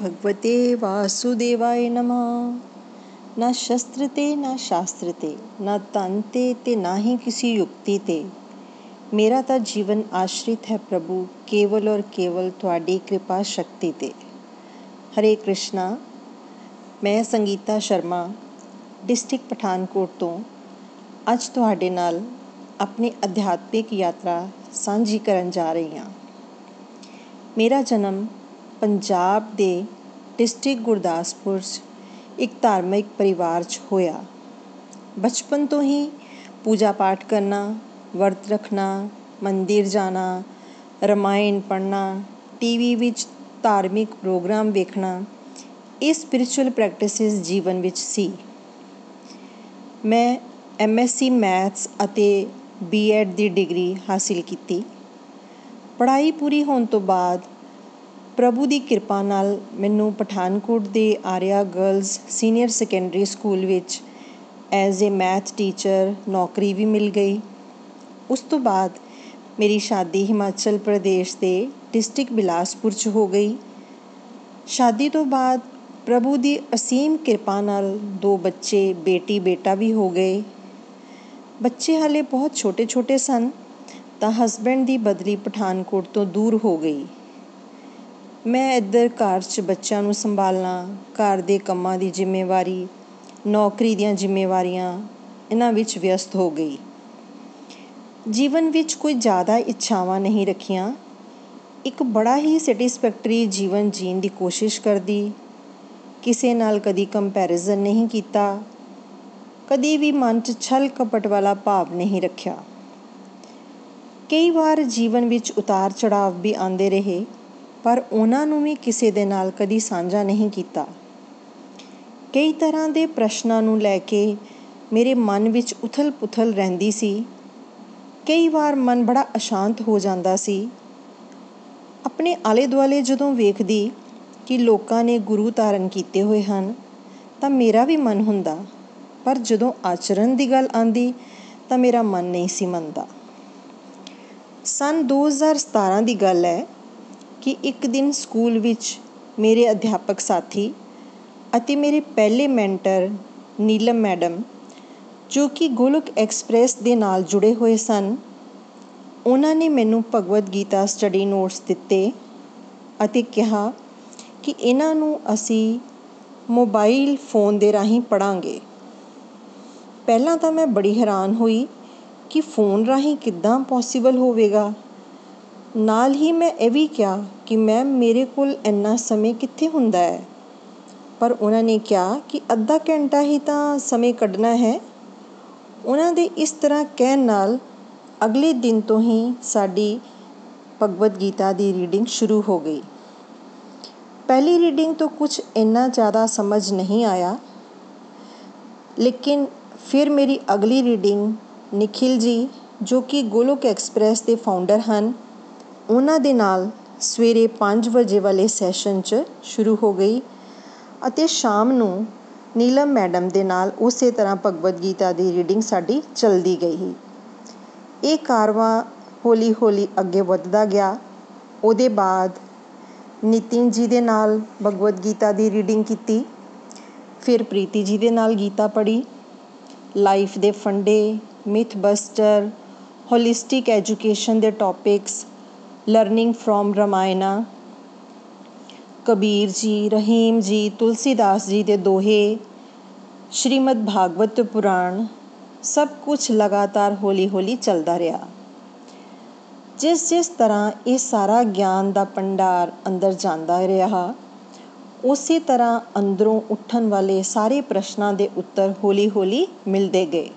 भगवते वासुदेवाय नमः ਨਾ ਸ਼ਸਤਰ ਤੇ ਨਾ ਸ਼ਾਸਤਰ ਤੇ ਨਾ ਤਨ ਤੇ ਤੇ ਨਾ ਹੀ ਕਿਸੇ ਯੁਕਤੀ ਤੇ ਮੇਰਾ ਤਾਂ ਜੀਵਨ ਆਸ਼ਰਿਤ ਹੈ ਪ੍ਰਭੂ ਕੇਵਲ ਔਰ ਕੇਵਲ ਤੁਹਾਡੀ ਕਿਰਪਾ ਸ਼ਕਤੀ ਤੇ ਹਰੇ ਕ੍ਰਿਸ਼ਨਾ ਮੈਂ ਸੰਗੀਤਾ ਸ਼ਰਮਾ ਡਿਸਟ੍ਰਿਕਟ ਪਠਾਨਕੋਟ ਤੋਂ ਅੱਜ ਤੁਹਾਡੇ ਨਾਲ ਆਪਣੀ ਅਧਿਆਤਮਿਕ ਯਾਤਰਾ ਸਾਂਝੀ ਕਰਨ ਜਾ ਰਹੀ ਹਾਂ ਮੇਰਾ ਜਨਮ ਪੰਜਾਬ ਦੇ ਡਿਸਟ੍ਰਿਕਟ ਗੁਰਦਾਸਪੁਰ 'ਚ ਇੱਕ ਧਾਰਮਿਕ ਪਰਿਵਾਰ 'ਚ ਹੋਇਆ। ਬਚਪਨ ਤੋਂ ਹੀ ਪੂਜਾ ਪਾਠ ਕਰਨਾ, ਵਰਤ ਰੱਖਣਾ, ਮੰਦਿਰ ਜਾਣਾ, ਰਮਾਇਣ ਪੜ੍ਹਨਾ, ਟੀਵੀ ਵਿੱਚ ਧਾਰਮਿਕ ਪ੍ਰੋਗਰਾਮ ਵੇਖਣਾ, ਇਹ ਸਪਿਰਚੁਅਲ ਪ੍ਰੈਕਟਿਸਿਸ ਜੀਵਨ ਵਿੱਚ ਸੀ। ਮੈਂ ਐਮਐਸਸੀ ਮੈਥਸ ਅਤੇ ਬੀਐਡ ਦੀ ਡਿਗਰੀ ਹਾਸਿਲ ਕੀਤੀ। ਪੜ੍ਹਾਈ ਪੂਰੀ ਹੋਣ ਤੋਂ ਬਾਅਦ ਪ੍ਰਭੂ ਦੀ ਕਿਰਪਾ ਨਾਲ ਮੈਨੂੰ ਪਠਾਨਕੋਟ ਦੇ Arya girls senior secondary school ਵਿੱਚ ਐਜ਼ ਅ ਮੈਥ ਟੀਚਰ ਨੌਕਰੀ ਵੀ ਮਿਲ ਗਈ। ਉਸ ਤੋਂ ਬਾਅਦ ਮੇਰੀ ਸ਼ਾਦੀ ਹਿਮਾਚਲ ਪ੍ਰਦੇਸ਼ ਦੇ ਡਿਸਟ੍ਰਿਕਟ ਬਿਲਾਸਪੁਰ 'ਚ ਹੋ ਗਈ। ਸ਼ਾਦੀ ਤੋਂ ਬਾਅਦ ਪ੍ਰਭੂ ਦੀ ਅਸੀਮ ਕਿਰਪਾ ਨਾਲ ਦੋ ਬੱਚੇ, ਬੇਟੀ, ਬੇਟਾ ਵੀ ਹੋ ਗਏ। ਬੱਚੇ ਹਾਲੇ ਬਹੁਤ ਛੋਟੇ ਛੋਟੇ ਸਨ, ਤਾਂ ਹਸਬੈਂਡ ਦੀ ਬਦਲੀ ਪਠਾਨਕੋਟ ਤੋਂ ਦੂਰ ਹੋ ਗਈ। ਮੈਂ ਇੱਧਰ ਘਰ 'ਚ ਬੱਚਿਆਂ ਨੂੰ ਸੰਭਾਲਣਾ, ਘਰ ਦੇ ਕੰਮਾਂ ਦੀ ਜ਼ਿੰਮੇਵਾਰੀ, ਨੌਕਰੀ ਦੀਆਂ ਜ਼ਿੰਮੇਵਾਰੀਆਂ, ਇਹਨਾਂ ਵਿੱਚ ਵਿਅਸਤ ਹੋ ਗਈ। ਜੀਵਨ ਵਿੱਚ ਕੋਈ ਜ਼ਿਆਦਾ ਇੱਛਾਵਾਂ ਨਹੀਂ ਰੱਖੀਆਂ। ਇੱਕ ਬੜਾ ਹੀ ਸੈਟੀਸਫੈਕਟਰੀ ਜੀਵਨ ਜੀਣ ਦੀ ਕੋਸ਼ਿਸ਼ ਕਰਦੀ। ਕਿਸੇ ਨਾਲ ਕਦੀ ਕੰਪੈਰੀਜ਼ਨ ਨਹੀਂ ਕੀਤਾ। ਕਦੀ ਵੀ ਮਨ 'ਚ ਛਲ ਕਪਟ ਵਾਲਾ ਭਾਵ ਨਹੀਂ ਰੱਖਿਆ। ਕਈ ਵਾਰ ਜੀਵਨ ਵਿੱਚ ਉਤਾਰ ਚੜਾਵ ਵੀ ਆਉਂਦੇ ਰਹੇ। ਪਰ ਉਹਨਾਂ ਨੂੰ ਵੀ ਕਿਸੇ ਦੇ ਨਾਲ ਕਦੀ ਸਾਂਝਾ ਨਹੀਂ ਕੀਤਾ। ਕਈ ਤਰ੍ਹਾਂ ਦੇ ਪ੍ਰਸ਼ਨਾਂ ਨੂੰ ਲੈ ਕੇ ਮੇਰੇ ਮਨ ਵਿੱਚ ਉਥਲ-ਪੁਥਲ ਰਹਿੰਦੀ ਸੀ। ਕਈ ਵਾਰ ਮਨ ਬੜਾ ਅਸ਼ਾਂਤ ਹੋ ਜਾਂਦਾ ਸੀ। ਆਪਣੇ ਆਲੇ-ਦੁਆਲੇ ਜਦੋਂ ਵੇਖਦੀ ਕਿ ਲੋਕਾਂ ਨੇ ਗੁਰੂ ਧਾਰਨ ਕੀਤੇ ਹੋਏ ਹਨ, ਤਾਂ ਮੇਰਾ ਵੀ ਮਨ ਹੁੰਦਾ। ਪਰ ਜਦੋਂ ਆਚਰਣ ਦੀ ਗੱਲ ਆਂਦੀ, ਤਾਂ ਮੇਰਾ ਮਨ ਨਹੀਂ ਸੀ ਮੰਨਦਾ। ਸਨ 2017 ਦੀ ਗੱਲ ਹੈ ਕਿ ਇੱਕ ਦਿਨ ਸਕੂਲ ਵਿੱਚ ਮੇਰੇ ਅਧਿਆਪਕ ਸਾਥੀ ਅਤੇ ਮੇਰੇ ਪਹਿਲੇ ਮੈਂਟਰ ਨੀਲਮ ਮੈਡਮ, ਜੋ ਕਿ ਗੋਲਕ ਐਕਸਪ੍ਰੈਸ ਦੇ ਨਾਲ ਜੁੜੇ ਹੋਏ ਸਨ, ਉਹਨਾਂ ਨੇ ਮੈਨੂੰ ਭਗਵਦ ਗੀਤਾ ਸਟੱਡੀ ਨੋਟਸ ਦਿੱਤੇ ਅਤੇ ਕਿਹਾ ਕਿ ਇਹਨਾਂ ਨੂੰ ਅਸੀਂ ਮੋਬਾਈਲ ਫੋਨ ਦੇ ਰਾਹੀਂ ਪੜਾਂਗੇ ਪਹਿਲਾਂ ਤਾਂ ਮੈਂ ਬੜੀ ਹੈਰਾਨ ਹੋਈ ਕਿ ਫੋਨ ਰਾਹੀਂ ਕਿੱਦਾਂ ਪੋਸੀਬਲ ਹੋਵੇਗਾ। ਨਾਲ ਹੀ ਮੈਂ ਇਹ ਵੀ ਕਿਹਾ ਕਿ ਮੈਮ, ਮੇਰੇ ਕੋਲ ਇੰਨਾ ਸਮੇਂ ਕਿੱਥੇ ਹੁੰਦਾ ਹੈ? ਪਰ ਉਹਨਾਂ ਨੇ ਕਿਹਾ ਕਿ ਅੱਧਾ ਘੰਟਾ ਹੀ ਤਾਂ ਸਮੇਂ ਕੱਢਣਾ ਹੈ। ਉਹਨਾਂ ਦੇ ਇਸ ਤਰ੍ਹਾਂ ਕਹਿਣ ਨਾਲ ਅਗਲੇ ਦਿਨ ਤੋਂ ਹੀ ਸਾਡੀ ਭਗਵਦ ਗੀਤਾ ਦੀ ਰੀਡਿੰਗ ਸ਼ੁਰੂ ਹੋ ਗਈ। ਪਹਿਲੀ ਰੀਡਿੰਗ ਤੋਂ ਕੁਝ ਇੰਨਾ ਜ਼ਿਆਦਾ ਸਮਝ ਨਹੀਂ ਆਇਆ, ਲੇਕਿਨ ਫਿਰ ਮੇਰੀ ਅਗਲੀ ਰੀਡਿੰਗ ਨikhil ਜੀ, ਜੋ ਕਿ ਗੋਲੋਕ ਐਕਸਪ੍ਰੈਸ ਦੇ ਫਾਊਂਡਰ ਹਨ ਉਹਨਾਂ ਦੇ ਨਾਲ ਸਵੇਰੇ 5 ਵਜੇ ਵਾਲੇ ਸੈਸ਼ਨ 'ਚ ਸ਼ੁਰੂ ਹੋ ਗਈ ਅਤੇ ਸ਼ਾਮ ਨੂੰ ਨੀਲਮ ਮੈਡਮ ਦੇ ਨਾਲ ਉਸੇ ਤਰ੍ਹਾਂ ਭਗਵਦ ਗੀਤਾ ਦੀ ਰੀਡਿੰਗ ਸਾਡੀ ਚੱਲਦੀ ਗਈ ਇਹ ਕਾਰਵਾ ਹੌਲੀ ਹੌਲੀ ਅੱਗੇ ਵੱਧਦਾ ਗਿਆ। ਉਹਦੇ ਬਾਅਦ ਨਿਤਿਨ ਜੀ ਦੇ ਨਾਲ ਭਗਵਦ ਗੀਤਾ ਦੀ ਰੀਡਿੰਗ ਕੀਤੀ। ਫਿਰ ਪ੍ਰੀਤੀ ਜੀ ਦੇ ਨਾਲ ਗੀਤਾ ਪੜ੍ਹੀ। ਲਾਈਫ ਦੇ ਫੰਡੇ, ਮਿਥ ਬਸਟਰ, ਹੋਲਿਸਟਿਕ ਐਜੂਕੇਸ਼ਨ ਦੇ topics learning from Ramayana Kabir ji Rahim ji Tulsidas ਜੀ ਦੇ ਦੋਹੇ, ਸ਼੍ਰੀਮਦ ਭਾਗਵਤ ਪੁਰਾਣ, ਸਭ ਕੁਝ ਲਗਾਤਾਰ ਹੌਲੀ-ਹੌਲੀ ਚੱਲਦਾ ਰਿਹਾ। ਜਿਸ ਜਿਸ ਤਰ੍ਹਾਂ ਇਹ ਸਾਰਾ ਗਿਆਨ ਦਾ ਭੰਡਾਰ ਅੰਦਰ ਜਾਂਦਾ ਰਿਹਾ, ਉਸੇ ਤਰ੍ਹਾਂ ਅੰਦਰੋਂ ਉੱਠਣ ਵਾਲੇ ਸਾਰੇ ਪ੍ਰਸ਼ਨਾਂ ਦੇ ਉੱਤਰ ਹੌਲੀ-ਹੌਲੀ ਮਿਲਦੇ ਗਏ।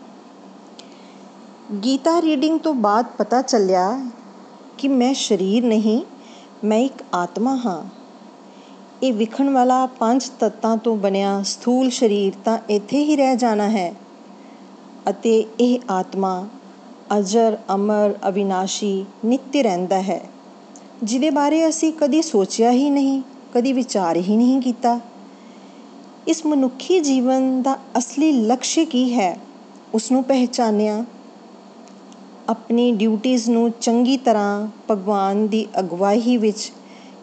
ਗੀਤਾ ਰੀਡਿੰਗ ਤੋਂ ਬਾਅਦ ਪਤਾ ਚੱਲਿਆ ਕਿ ਮੈਂ ਸਰੀਰ ਨਹੀਂ, ਮੈਂ ਇੱਕ ਆਤਮਾ ਹਾਂ। ਇਹ ਵਿਖਣ ਵਾਲਾ ਪੰਜ ਤੱਤਾਂ ਤੋਂ ਬਣਿਆ ਸਥੂਲ ਸਰੀਰ ਤਾਂ ਇੱਥੇ ਹੀ ਰਹਿ ਜਾਣਾ ਹੈ। ਅਤੇ ਇਹ ਆਤਮਾ ਅਜਰ, ਅਮਰ, ਅਵਿਨਾਸ਼ੀ, ਨਿੱਤ ਰਹਿੰਦਾ ਹੈ। ਜਿਹਦੇ ਬਾਰੇ ਅਸੀਂ ਕਦੀ ਸੋਚਿਆ ਹੀ ਨਹੀਂ, ਕਦੀ ਵਿਚਾਰ ਹੀ ਨਹੀਂ ਕੀਤਾ। ਇਸ ਮਨੁੱਖੀ ਜੀਵਨ ਦਾ ਅਸਲੀ ਲਕਸ਼ ਕੀ ਹੈ? ਉਸ ਨੂੰ ਪਹਿਚਾਨਿਆ ਆਪਣੀ ਡਿਊਟੀਆਂ ਨੂੰ ਚੰਗੀ ਤਰ੍ਹਾਂ ਭਗਵਾਨ ਦੀ ਅਗਵਾਈ ਵਿੱਚ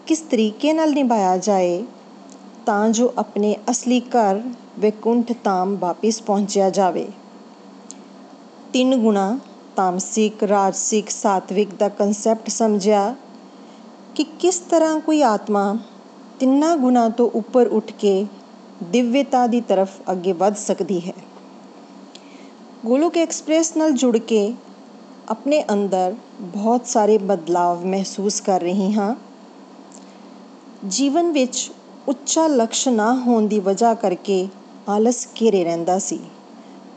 ਕਿਸ ਤਰੀਕੇ ਨਾਲ ਨਿਭਾਇਆ ਜਾਏ, ਤਾਂ ਜੋ ਆਪਣੇ ਅਸਲੀ ਘਰ ਵੈਕੁੰਠ ਧਾਮ ਵਾਪਿਸ ਪਹੁੰਚਿਆ ਜਾਵੇ। ਤਿੰਨ ਗੁਣਾ ਤਾਮਸਿਕ, ਰਾਜਸਿਕ, ਸਾਤਵਿਕ ਦਾ ਕਨਸੈਪਟ ਸਮਝਿਆ ਕਿ ਕਿਸ ਤਰ੍ਹਾਂ ਕੋਈ ਆਤਮਾ ਤਿੰਨਾਂ ਗੁਣਾ ਤੋਂ ਉੱਪਰ ਉੱਠ ਕੇ ਦਿਵਯਤਾ ਦੀ ਤਰਫ ਅੱਗੇ ਵੱਧ ਸਕਦੀ ਹੈ। ਗੋਲੋਕ ਐਕਸਪ੍ਰੈਸ ਨਾਲ ਜੁੜ ਕੇ ਆਪਣੇ ਅੰਦਰ ਬਹੁਤ ਸਾਰੇ ਬਦਲਾਵ ਮਹਿਸੂਸ ਕਰ ਰਹੀ ਹਾਂ ਜੀਵਨ ਵਿੱਚ ਉੱਚਾ ਲਕਸ਼ ਨਾ ਹੋਣ ਦੀ ਵਜ੍ਹਾ ਕਰਕੇ ਆਲਸ ਘੇਰੇ ਰਹਿੰਦਾ ਸੀ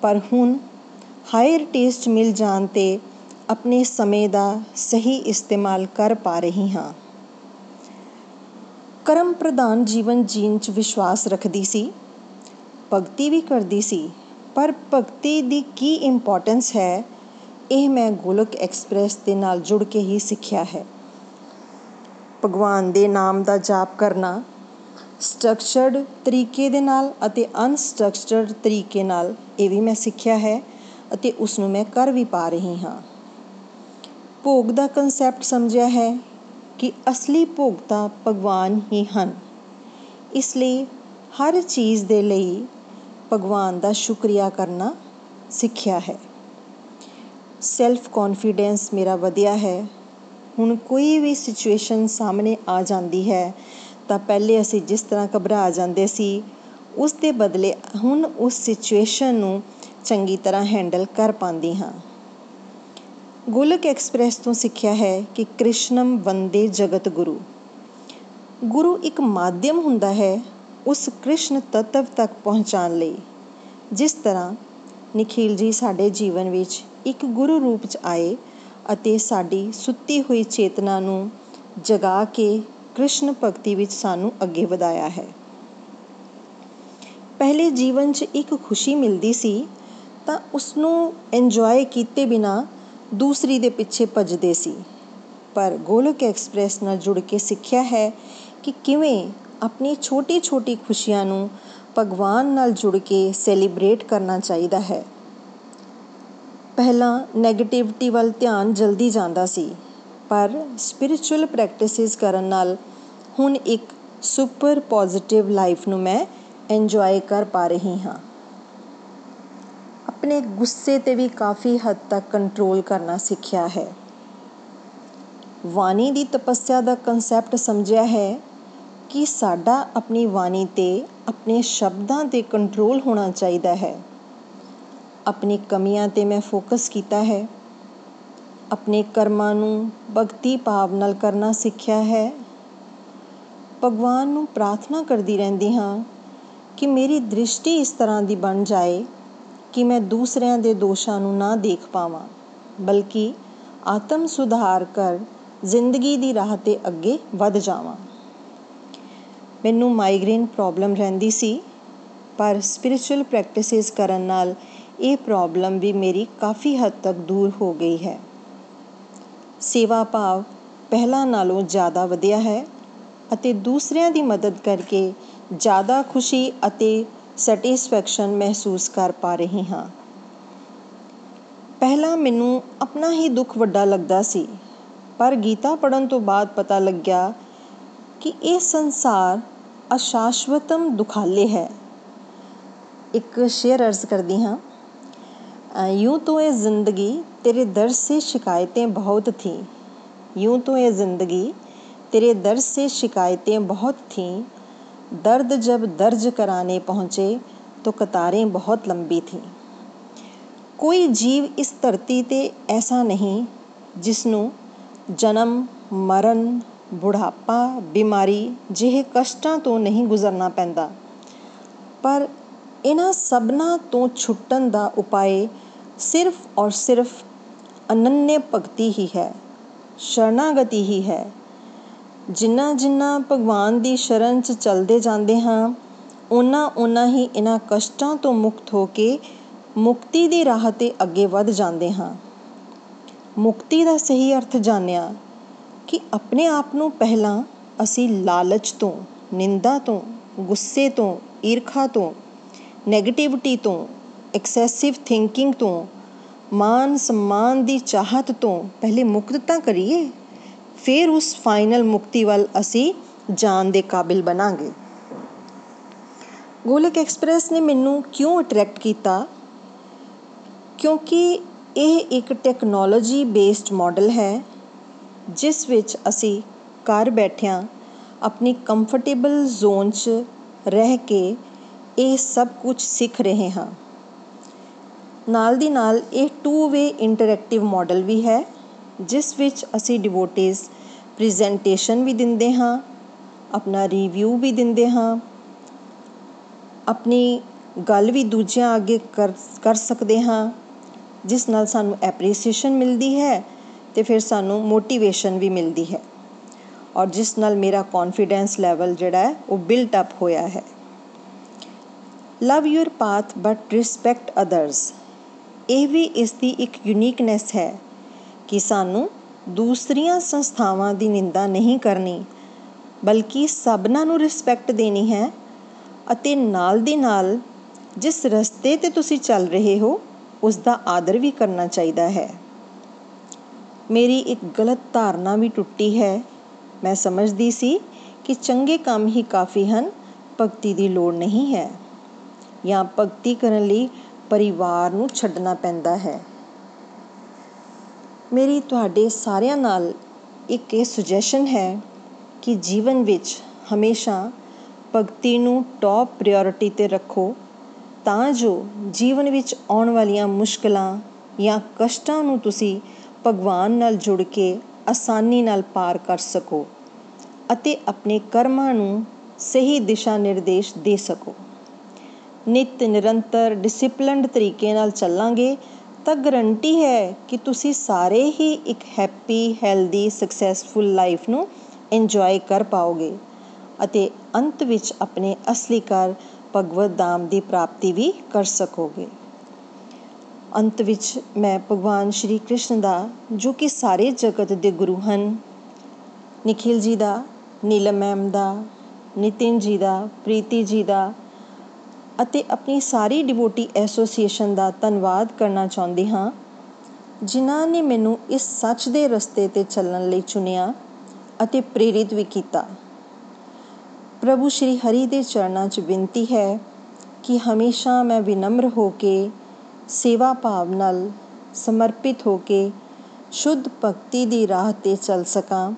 ਪਰ ਹੁਣ ਹਾਇਰ ਟੇਸਟ ਮਿਲ ਜਾਣ 'ਤੇ ਆਪਣੇ ਸਮੇਂ ਦਾ ਸਹੀ ਇਸਤੇਮਾਲ ਕਰ ਪਾ ਰਹੀ ਹਾਂ ਕਰਮ ਪ੍ਰਧਾਨ ਜੀਵਨ ਜੀਣ 'ਚ ਵਿਸ਼ਵਾਸ ਰੱਖਦੀ ਸੀ ਭਗਤੀ ਵੀ ਕਰਦੀ ਸੀ ਪਰ ਭਗਤੀ ਦੀ ਕੀ ਇੰਪੋਰਟੈਂਸ ਹੈ ਇਹ ਮੈਂ ਗੋਲਕ ਐਕਸਪ੍ਰੈਸ ਦੇ ਨਾਲ ਜੁੜ ਕੇ ਹੀ ਸਿੱਖਿਆ ਹੈ। ਭਗਵਾਨ ਦੇ ਨਾਮ ਦਾ ਜਾਪ ਕਰਨਾ ਸਟਰਕਚਰਡ ਤਰੀਕੇ ਦੇ ਨਾਲ ਅਤੇ ਅਨਸਟਰਕਚਰਡ ਤਰੀਕੇ ਨਾਲ, ਇਹ ਵੀ ਮੈਂ ਸਿੱਖਿਆ ਹੈ ਅਤੇ ਉਸ ਨੂੰ ਮੈਂ ਕਰ ਵੀ ਪਾ ਰਹੀ ਹਾਂ। ਭੋਗ ਦਾ ਕਨਸੈਪਟ ਸਮਝਿਆ ਹੈ ਕਿ ਅਸਲੀ ਭੋਗਤਾ ਭਗਵਾਨ ਹੀ ਹਨ। ਇਸ ਲਈ ਹਰ ਚੀਜ਼ ਦੇ ਲਈ ਭਗਵਾਨ ਦਾ ਸ਼ੁਕਰੀਆ ਕਰਨਾ ਸਿੱਖਿਆ ਹੈ। ਸੈਲਫ ਕੌਨਫੀਡੈਂਸ ਮੇਰਾ ਵਧਿਆ ਹੈ। ਹੁਣ ਕੋਈ ਵੀ ਸਿਚੁਏਸ਼ਨ ਸਾਹਮਣੇ ਆ ਜਾਂਦੀ ਹੈ, ਤਾਂ ਪਹਿਲੇ ਅਸੀਂ ਜਿਸ ਤਰ੍ਹਾਂ ਘਬਰਾ ਜਾਂਦੇ ਸੀ, ਉਸ ਦੇ ਬਦਲੇ ਹੁਣ ਉਸ ਸਿਚੁਏਸ਼ਨ ਨੂੰ ਚੰਗੀ ਤਰ੍ਹਾਂ ਹੈਂਡਲ ਕਰ ਪਾਉਂਦੀ ਹਾਂ। ਗੋਲਕ ਐਕਸਪ੍ਰੈਸ ਤੋਂ ਸਿੱਖਿਆ ਹੈ ਕਿ ਕ੍ਰਿਸ਼ਨਮ ਵੰਦੇ ਜਗਤ ਗੁਰੂ। ਗੁਰੂ ਇੱਕ ਮਾਧਿਅਮ ਹੁੰਦਾ ਹੈ ਉਸ ਕ੍ਰਿਸ਼ਨ ਤਤਵ ਤੱਕ ਪਹੁੰਚਾਉਣ ਲਈ। ਜਿਸ ਤਰ੍ਹਾਂ ਨikhil ji ਸਾਡੇ ਜੀਵਨ ਵਿੱਚ ਇੱਕ ਗੁਰੂ ਰੂਪ 'ਚ ਆਏ ਅਤੇ ਸਾਡੀ ਸੁੱਤੀ ਹੋਈ ਚੇਤਨਾ ਨੂੰ ਜਗਾ ਕੇ ਕ੍ਰਿਸ਼ਨ ਭਗਤੀ ਵਿੱਚ ਸਾਨੂੰ ਅੱਗੇ ਵਧਾਇਆ ਹੈ। ਪਹਿਲੇ ਜੀਵਨ 'ਚ ਇੱਕ ਖੁਸ਼ੀ ਮਿਲਦੀ ਸੀ, ਤਾਂ ਉਸ ਨੂੰ ਇੰਜੋਏ ਕੀਤੇ ਬਿਨਾ ਦੂਸਰੀ ਦੇ ਪਿੱਛੇ ਭੱਜਦੇ ਸੀ। ਪਰ ਗੋਲਕ ਐਕਸਪ੍ਰੈਸ ਨਾਲ ਜੁੜ ਕੇ ਸਿੱਖਿਆ ਹੈ ਕਿ ਕਿਵੇਂ ਆਪਣੀ ਛੋਟੀ ਛੋਟੀ ਖੁਸ਼ੀਆਂ ਨੂੰ ਭਗਵਾਨ ਨਾਲ ਜੁੜ ਕੇ ਸੈਲੀਬ੍ਰੇਟ ਕਰਨਾ ਚਾਹੀਦਾ ਹੈ। ਪਹਿਲਾਂ ਨੈਗੇਟਿਵਿਟੀ ਵੱਲ ਧਿਆਨ ਜਲਦੀ ਜਾਂਦਾ ਸੀ, ਪਰ ਸਪਿਰਿਚੁਅਲ ਪ੍ਰੈਕਟਿਸਿਸ ਕਰਨ ਨਾਲ ਹੁਣ ਇੱਕ ਸੁਪਰ ਪੋਜ਼ਿਟਿਵ ਲਾਈਫ ਨੂੰ ਮੈਂ ਇੰਜੋਏ ਕਰ ਪਾ ਰਹੀ ਹਾਂ। ਆਪਣੇ ਗੁੱਸੇ ਤੇ ਵੀ ਕਾਫੀ ਹੱਦ ਤੱਕ ਕੰਟਰੋਲ ਕਰਨਾ ਸਿੱਖਿਆ ਹੈ। ਵਾਣੀ ਦੀ ਤਪੱਸਿਆ ਦਾ ਕਨਸੈਪਟ ਸਮਝਿਆ ਹੈ ਕਿ ਸਾਡਾ ਆਪਣੀ ਵਾਣੀ ਤੇ ਆਪਣੇ ਸ਼ਬਦਾਂ ਤੇ ਕੰਟਰੋਲ ਹੋਣਾ ਚਾਹੀਦਾ ਹੈ। ਆਪਣੀ ਕਮੀਆਂ ਤੇ ਮੈਂ ਫੋਕਸ ਕੀਤਾ ਹੈ। ਆਪਣੇ ਕਰਮਾਂ ਨੂੰ ਭਗਤੀ ਭਾਵ ਨਾਲ ਕਰਨਾ ਸਿੱਖਿਆ ਹੈ। ਭਗਵਾਨ ਨੂੰ ਪ੍ਰਾਰਥਨਾ ਕਰਦੀ ਰਹਿੰਦੀ ਹਾਂ ਕਿ ਮੇਰੀ ਦ੍ਰਿਸ਼ਟੀ ਇਸ ਤਰ੍ਹਾਂ ਦੀ ਬਣ ਜਾਏ ਕਿ ਮੈਂ ਦੂਸਰਿਆਂ ਦੇ ਦੋਸ਼ਾਂ ਨੂੰ ਨਾ ਦੇਖ ਪਾਵਾਂ, ਬਲਕਿ ਆਤਮ ਸੁਧਾਰ ਕਰ ਜ਼ਿੰਦਗੀ ਦੀ ਰਾਹ ਤੇ ਅੱਗੇ ਵਧ ਜਾਵਾਂ। ਮੈਨੂੰ ਮਾਈਗ੍ਰੇਨ ਪ੍ਰੋਬਲਮ ਰਹਿੰਦੀ ਸੀ, ਪਰ ਸਪਿਰਿਚੁਅਲ ਪ੍ਰੈਕਟਿਸਿਸ ਕਰਨ ਨਾਲ ਇਹ ਪ੍ਰੋਬਲਮ ਵੀ ਮੇਰੀ ਕਾਫੀ ਹੱਦ ਤੱਕ ਦੂਰ ਹੋ ਗਈ ਹੈ। ਸੇਵਾ ਭਾਵ ਪਹਿਲਾਂ ਨਾਲੋਂ ਜ਼ਿਆਦਾ ਵਧਿਆ ਹੈ ਅਤੇ ਦੂਸਰਿਆਂ ਦੀ ਮਦਦ ਕਰਕੇ ਜ਼ਿਆਦਾ ਖੁਸ਼ੀ ਅਤੇ ਸੈਟੀਸਫੈਕਸ਼ਨ ਮਹਿਸੂਸ ਕਰ ਪਾ ਰਹੀ ਹਾਂ। ਪਹਿਲਾਂ ਮੈਨੂੰ ਆਪਣਾ ਹੀ ਦੁੱਖ ਵੱਡਾ ਲੱਗਦਾ ਸੀ, ਪਰ ਗੀਤਾ ਪੜਨ ਤੋਂ ਬਾਅਦ ਪਤਾ ਲੱਗਿਆ ਕਿ ਇਹ ਸੰਸਾਰ ਅਸ਼ਾਸ਼ਵਤਮ ਦੁਖਾਲੇ ਹੈ। ਇੱਕ ਸ਼ੇਅਰ ਅਰਜ਼ ਕਰਦੀ ਹਾਂ। यूं तो ये ज़िंदगी तेरे दर से शिकायतें बहुत थीं यूं तो ये ज़िंदगी तेरे दर से शिकायतें बहुत थीं दर्द जब दर्ज कराने पहुँचे तो कतारें बहुत लंबी थीं ਕੋਈ ਜੀਵ ਇਸ ਧਰਤੀ ਤੇ ਐਸਾ ਨਹੀਂ ਜਿਸ ਨੂੰ ਜਨਮ ਮਰਨ ਬੁਢਾਪਾ ਬਿਮਾਰੀ ਜਿਹੇ ਕਸ਼ਟਾਂ ਤੋਂ ਨਹੀਂ ਗੁਜ਼ਰਨਾ ਪੈਂਦਾ ਪਰ ਇਹਨਾਂ ਸਭਨਾਂ ਤੋਂ ਛੁੱਟਣ ਦਾ ਉਪਾਏ ਸਿਰਫ ਔਰ ਸਿਰਫ ਅਨੰਨਯ ਭਗਤੀ ਹੀ ਹੈ ਸ਼ਰਨਾਗਤੀ ਹੀ ਹੈ। ਜਿੰਨਾ ਜਿੰਨਾ ਭਗਵਾਨ ਦੀ ਸ਼ਰਨ 'ਚ ਚੱਲਦੇ ਜਾਂਦੇ ਹਾਂ ਉਹਨਾਂ ਉਹਨਾਂ ਹੀ ਇਹਨਾਂ ਕਸ਼ਟਾਂ ਤੋਂ ਮੁਕਤ ਹੋ ਕੇ ਮੁਕਤੀ ਦੀ ਰਾਹ 'ਤੇ ਅੱਗੇ ਵੱਧ ਜਾਂਦੇ ਹਾਂ। ਮੁਕਤੀ ਦਾ ਸਹੀ ਅਰਥ ਜਾਣਿਆ ਕਿ ਆਪਣੇ ਆਪ ਨੂੰ ਪਹਿਲਾਂ ਅਸੀਂ ਲਾਲਚ ਤੋਂ, ਨਿੰਦਾ ਤੋਂ, ਗੁੱਸੇ ਤੋਂ, ਈਰਖਾ ਤੋਂ ਨੈਗੇਟਿਵਿਟੀ ਤੋਂ ਐਕਸੈਸਿਵ ਥਿੰਕਿੰਗ ਤੋਂ, ਮਾਨ ਸਨਮਾਨ ਦੀ ਚਾਹਤ ਤੋਂ, ਪਹਿਲੇ ਮੁਕਤ ਤਾਂ ਕਰੀਏ, ਫਿਰ ਉਸ ਫਾਈਨਲ ਮੁਕਤੀ ਵੱਲ ਅਸੀਂ ਜਾਣ ਦੇ ਕਾਬਿਲ ਬਣਾਂਗੇ। ਗੋਲਕ ਐਕਸਪ੍ਰੈਸ ਨੇ ਮੈਨੂੰ ਕਿਉਂ ਅਟਰੈਕਟ ਕੀਤਾ? ਕਿਉਂਕਿ ਇਹ ਇੱਕ ਟੈਕਨੋਲੋਜੀ ਬੇਸਡ ਮਾਡਲ ਹੈ, ਜਿਸ ਵਿੱਚ ਅਸੀਂ ਘਰ ਬੈਠਿਆਂ ਆਪਣੀ ਕੰਫਰਟੇਬਲ ਜ਼ੋਨ 'ਚ ਰਹਿ ਕੇ ਇਹ ਸਭ ਕੁਝ ਸਿੱਖ ਰਹੇ ਹਾਂ। ਨਾਲ ਦੀ ਨਾਲ ਇਹ ਟੂ ਵੇ ਇੰਟਰੈਕਟਿਵ ਮਾਡਲ ਵੀ ਹੈ, ਜਿਸ ਵਿੱਚ ਅਸੀਂ ਡਿਵੋਟਿਸ ਪ੍ਰੈਜੈਂਟੇਸ਼ਨ ਵੀ ਦਿੰਦੇ ਹਾਂ, ਆਪਣਾ ਰਿਵਿਊ ਵੀ ਦਿੰਦੇ ਹਾਂ, ਆਪਣੀ ਗੱਲ ਵੀ ਦੂਜਿਆਂ ਅੱਗੇ ਕਰ ਕਰ ਸਕਦੇ ਹਾਂ, ਜਿਸ ਨਾਲ ਸਾਨੂੰ ਐਪਰੀਸੀਏਸ਼ਨ ਮਿਲਦੀ ਹੈ ਤੇ ਫਿਰ ਸਾਨੂੰ ਮੋਟੀਵੇਸ਼ਨ ਵੀ ਮਿਲਦੀ ਹੈ ਔਰ ਜਿਸ ਨਾਲ ਮੇਰਾ ਕੌਨਫੀਡੈਂਸ ਲੈਵਲ ਜਿਹੜਾ ਹੈ ਉਹ ਬਿਲਟ ਅਪ ਹੋਇਆ ਹੈ। Love your path but respect others ਇਹ ਵੀ ਇਸ ਦੀ ਇੱਕ ਯੂਨੀਕਨੈਸ ਹੈ ਕਿ ਸਾਨੂੰ ਦੂਸਰੀਆਂ ਸੰਸਥਾਵਾਂ ਦੀ ਨਿੰਦਾ ਨਹੀਂ ਕਰਨੀ, ਬਲਕਿ ਸਭਨਾਂ ਨੂੰ ਰਿਸਪੈਕਟ ਦੇਣੀ ਹੈ ਅਤੇ ਨਾਲ ਦੀ ਨਾਲ ਜਿਸ ਰਸਤੇ ਤੇ ਤੁਸੀਂ ਚੱਲ ਰਹੇ ਹੋ ਉਸ ਦਾ ਆਦਰ ਵੀ ਕਰਨਾ ਚਾਹੀਦਾ ਹੈ। ਮੇਰੀ ਇੱਕ ਗਲਤ ਧਾਰਨਾ ਵੀ ਟੁੱਟੀ ਹੈ। ਮੈਂ ਸਮਝਦੀ ਸੀ ਕਿ ਚੰਗੇ ਕੰਮ ਹੀ ਕਾਫੀ ਹਨ, ਭਗਤੀ ਦੀ ਲੋੜ ਨਹੀਂ ਹੈ। ਜਾਂ ਭਗਤੀ ਕਰਨ ਲਈ ਪਰਿਵਾਰ ਨੂੰ ਛੱਡਣਾ ਪੈਂਦਾ ਹੈ। ਮੇਰੀ ਤੁਹਾਡੇ ਸਾਰਿਆਂ ਨਾਲ ਇੱਕ ਇਹ ਸੁਜੈਸ਼ਨ ਹੈ ਕਿ ਜੀਵਨ ਵਿੱਚ ਹਮੇਸ਼ਾ ਭਗਤੀ ਨੂੰ ਟੌਪ ਪ੍ਰਾਇੋਰਟੀ ਤੇ ਰੱਖੋ ਤਾਂ ਜੋ ਜੀਵਨ ਵਿੱਚ ਆਉਣ ਵਾਲੀਆਂ ਮੁਸ਼ਕਲਾਂ ਜਾਂ ਕਸ਼ਟਾਂ ਨੂੰ ਤੁਸੀਂ ਭਗਵਾਨ ਨਾਲ ਜੁੜ ਕੇ ਆਸਾਨੀ ਨਾਲ ਪਾਰ ਕਰ ਸਕੋ ਅਤੇ ਆਪਣੇ ਕਰਮਾਂ ਨੂੰ ਸਹੀ ਦਿਸ਼ਾ ਨਿਰਦੇਸ਼ ਦੇ ਸਕੋ। ਨਿਤ ਨਿਰੰਤਰ ਡਿਸਪਲਿਨਡ ਤਰੀਕੇ ਨਾਲ ਚੱਲਾਂਗੇ, ਤਾਂ ਗਰੰਟੀ ਹੈ ਕਿ ਤੁਸੀਂ ਸਾਰੇ ਹੀ ਇੱਕ ਹੈਪੀ ਹੈਲਦੀ ਸਕਸੈਸਫੁਲ ਲਾਈਫ ਨੂੰ ਇੰਜੋਏ ਕਰ ਪਾਓਗੇ ਅਤੇ ਅੰਤ ਵਿੱਚ ਆਪਣੇ ਅਸਲੀ ਘਰ ਭਗਵਤ ਧਾਮ ਦੀ ਪ੍ਰਾਪਤੀ ਵੀ ਕਰ ਸਕੋਗੇ। ਅੰਤ ਵਿੱਚ ਮੈਂ ਭਗਵਾਨ ਸ਼੍ਰੀ ਕ੍ਰਿਸ਼ਨ ਦਾ, ਜੋ ਕਿ ਸਾਰੇ ਜਗਤ ਦੇ ਗੁਰੂ ਹਨ, ਨikhil ji ਦਾ, ਨੀਲਮ ਮੈਮ ਦਾ, ਨਿਤਿਨ ਜੀ ਦਾ, ਪ੍ਰੀਤੀ ਜੀ ਦਾ ਅਤੇ ਆਪਣੀ ਸਾਰੀ ਡਿਵੋਟੀ ਐਸੋਸੀਏਸ਼ਨ ਦਾ ਧੰਨਵਾਦ ਕਰਨਾ ਚਾਹੁੰਦੀ ਹਾਂ। ਜਿਨ੍ਹਾਂ ਨੇ ਮੈਨੂੰ ਇਸ ਸੱਚ ਦੇ ਰਸਤੇ ਤੇ ਚੱਲਣ ਲਈ ਚੁਣਿਆ ਅਤੇ ਪ੍ਰੇਰਿਤ ਵੀ ਕੀਤਾ। ਪ੍ਰਭੂ ਸ਼੍ਰੀ ਹਰੀ ਦੇ ਚਰਨਾਂ 'ਚ ਬੇਨਤੀ ਹੈ ਕਿ ਹਮੇਸ਼ਾ ਮੈਂ ਵਿਨਮਰ ਹੋ ਕੇ, ਸੇਵਾ ਭਾਵ ਨਾਲ ਸਮਰਪਿਤ ਹੋ ਕੇ, ਸ਼ੁੱਧ ਭਗਤੀ ਦੀ ਰਾਹ ਤੇ ਚੱਲ ਸਕਾਂ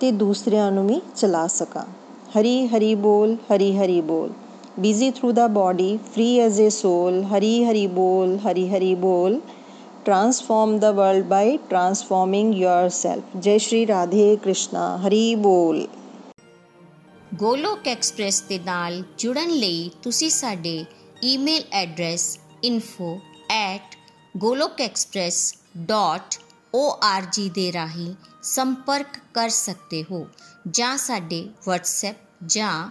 ਤੇ ਦੂਸਰਿਆਂ ਨੂੰ ਵੀ ਚਲਾ ਸਕਾਂ। ਹਰੀ ਹਰੀ ਬੋਲ, ਹਰੀ ਹਰੀ ਬੋਲ। Busy through the body free as a soul Hari Hari ਬੋਲ ਹਰੀ ਹਰੀ ਬੋਲ transform the world by transforming yourself. ਜੈ ਸ਼੍ਰੀ ਰਾਧੇ ਕ੍ਰਿਸ਼ਨਾ ਹਰੀ ਬੋਲ ਗੋਲੋਕ ਐਕਸਪ੍ਰੈਸ ਦੇ ਨਾਲ ਜੁੜਨ ਲਈ ਤੁਸੀਂ ਸਾਡੇ ਈਮੇਲ ਐਡਰੈਸ info@golokexpress.org ਦੇ ਰਾਹੀਂ ਸੰਪਰਕ ਕਰ ਸਕਦੇ ਹੋ ਜਾਂ ਸਾਡੇ WhatsApp ਜਾਂ